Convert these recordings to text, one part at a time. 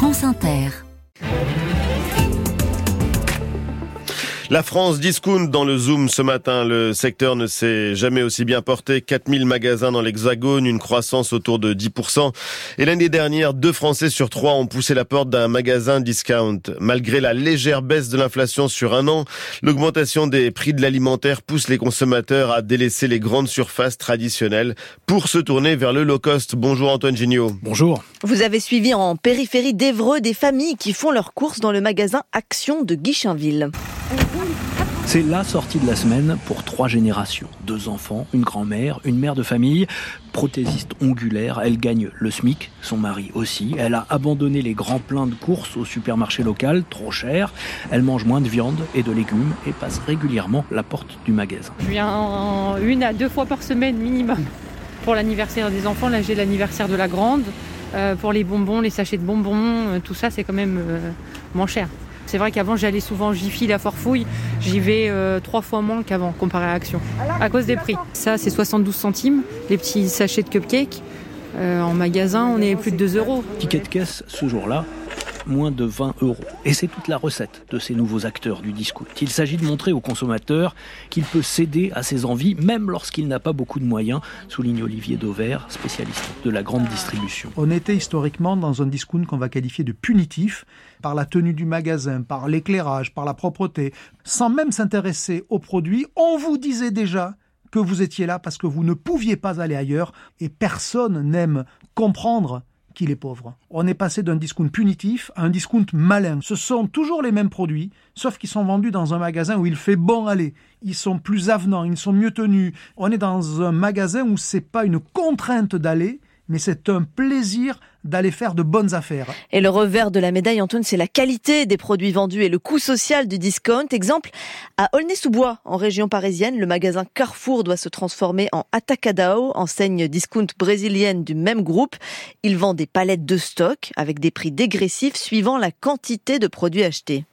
France Inter. La France discount dans le Zoom ce matin. Le secteur ne s'est jamais aussi bien porté. 4000 magasins dans l'Hexagone, une croissance autour de 10%. Et l'année dernière, deux Français sur trois ont poussé la porte d'un magasin discount. Malgré la légère baisse de l'inflation sur un an, l'augmentation des prix de l'alimentaire pousse les consommateurs à délaisser les grandes surfaces traditionnelles pour se tourner vers le low cost. Bonjour Antoine Gignot. Bonjour. Vous avez suivi en périphérie d'Evreux des familles qui font leurs courses dans le magasin Action de Guichainville. C'est la sortie de la semaine pour trois générations. Deux enfants, une grand-mère, une mère de famille, prothésiste ongulaire. Elle gagne le SMIC, son mari aussi. Elle a abandonné les grands pleins de courses au supermarché local, trop cher. Elle mange moins de viande et de légumes et passe régulièrement la porte du magasin. Je viens une à deux fois par semaine minimum. Pour l'anniversaire des enfants, là j'ai l'anniversaire de la grande. Euh, pour les bonbons, les sachets de bonbons, euh, tout ça c'est quand même euh, moins cher. C'est vrai qu'avant j'allais souvent Jiffy, la Forfouille, j'y vais euh, trois fois moins qu'avant comparé à Action, à cause des prix. Ça c'est 72 centimes, les petits sachets de cupcakes. Euh, en magasin on est plus de 2 euros. Ticket de caisse ce jour-là, moins de 20 euros. Et c'est toute la recette de ces nouveaux acteurs du discount. Il s'agit de montrer au consommateur qu'il peut céder à ses envies, même lorsqu'il n'a pas beaucoup de moyens, souligne Olivier Dauvert, spécialiste de la grande distribution. On était historiquement dans un discount qu'on va qualifier de punitif, par la tenue du magasin, par l'éclairage, par la propreté. Sans même s'intéresser aux produits, on vous disait déjà que vous étiez là parce que vous ne pouviez pas aller ailleurs et personne n'aime comprendre qu'il est pauvre. On est passé d'un discount punitif à un discount malin. Ce sont toujours les mêmes produits, sauf qu'ils sont vendus dans un magasin où il fait bon aller. Ils sont plus avenants, ils sont mieux tenus. On est dans un magasin où c'est pas une contrainte d'aller, mais c'est un plaisir d'aller faire de bonnes affaires. Et le revers de la médaille, Antoine, c'est la qualité des produits vendus et le coût social du discount. Exemple, à Aulnay-sous-Bois, en région parisienne, le magasin Carrefour doit se transformer en Atacadao, enseigne discount brésilienne du même groupe. Il vend des palettes de stock avec des prix dégressifs suivant la quantité de produits achetés.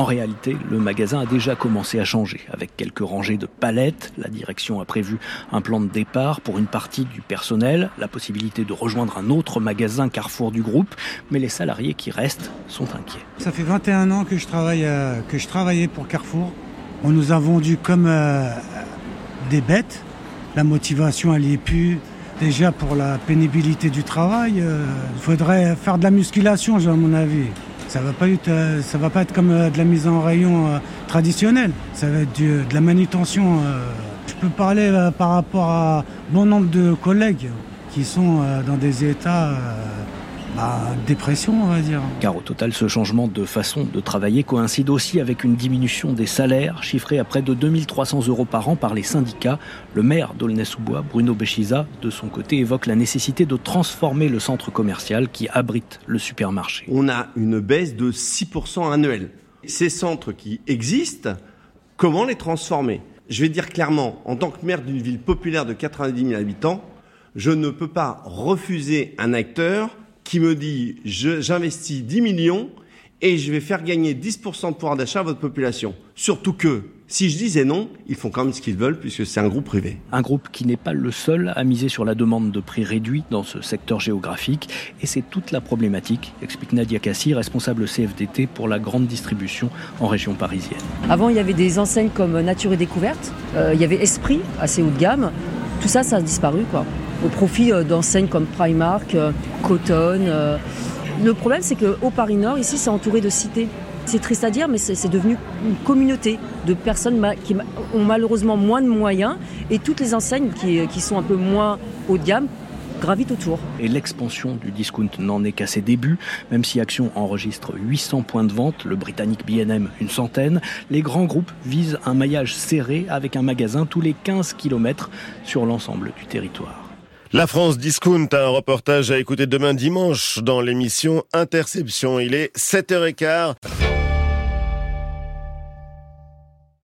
En réalité, le magasin a déjà commencé à changer. Avec quelques rangées de palettes, la direction a prévu un plan de départ pour une partie du personnel, la possibilité de rejoindre un autre magasin Carrefour du groupe, mais les salariés qui restent sont inquiets. Ça fait 21 ans que je, travaille, euh, que je travaillais pour Carrefour. On nous a vendus comme euh, des bêtes. La motivation, elle n'y est plus. Déjà pour la pénibilité du travail, il euh, faudrait faire de la musculation, à mon avis. Ça va pas être, euh, va pas être comme euh, de la mise en rayon euh, traditionnelle. Ça va être de la manutention. Je peux parler par rapport à bon nombre de collègues qui sont dans des états bah, dépression, on va dire. Car au total, ce changement de façon de travailler coïncide aussi avec une diminution des salaires, chiffrée à près de 2300 euros par an par les syndicats. Le maire d'Aulnay-sous-Bois, Bruno Béchiza, de son côté, évoque la nécessité de transformer le centre commercial qui abrite le supermarché. On a une baisse de 6% annuelle. Ces centres qui existent, comment les transformer? Je vais dire clairement, en tant que maire d'une ville populaire de 90 000 habitants, je ne peux pas refuser un acteur qui me dit j'investis 10 millions et je vais faire gagner 10% de pouvoir d'achat à votre population. Surtout que, si je disais non, ils font quand même ce qu'ils veulent puisque c'est un groupe privé. Un groupe qui n'est pas le seul à miser sur la demande de prix réduits dans ce secteur géographique. Et c'est toute la problématique, explique Nadia Kassi, responsable CFDT pour la grande distribution en région parisienne. Avant, il y avait des enseignes comme Nature et Découverte, euh, il y avait Esprit, assez haut de gamme. Tout ça, ça a disparu, quoi au profit euh, d'enseignes comme Primark, euh, Cotton. Euh. Le problème, c'est qu'au Paris Nord, ici, c'est entouré de cités. C'est triste à dire, mais c'est devenu une communauté de personnes qui ont malheureusement moins de moyens et toutes les enseignes qui, qui sont un peu moins haut de gamme gravitent autour. Et l'expansion du discount n'en est qu'à ses débuts, même si Action enregistre 800 points de vente, le britannique B&M une centaine, les grands groupes visent un maillage serré avec un magasin tous les 15 km sur l'ensemble du territoire. La France Discount a un reportage à écouter demain dimanche dans l'émission Interception. Il est 7h15.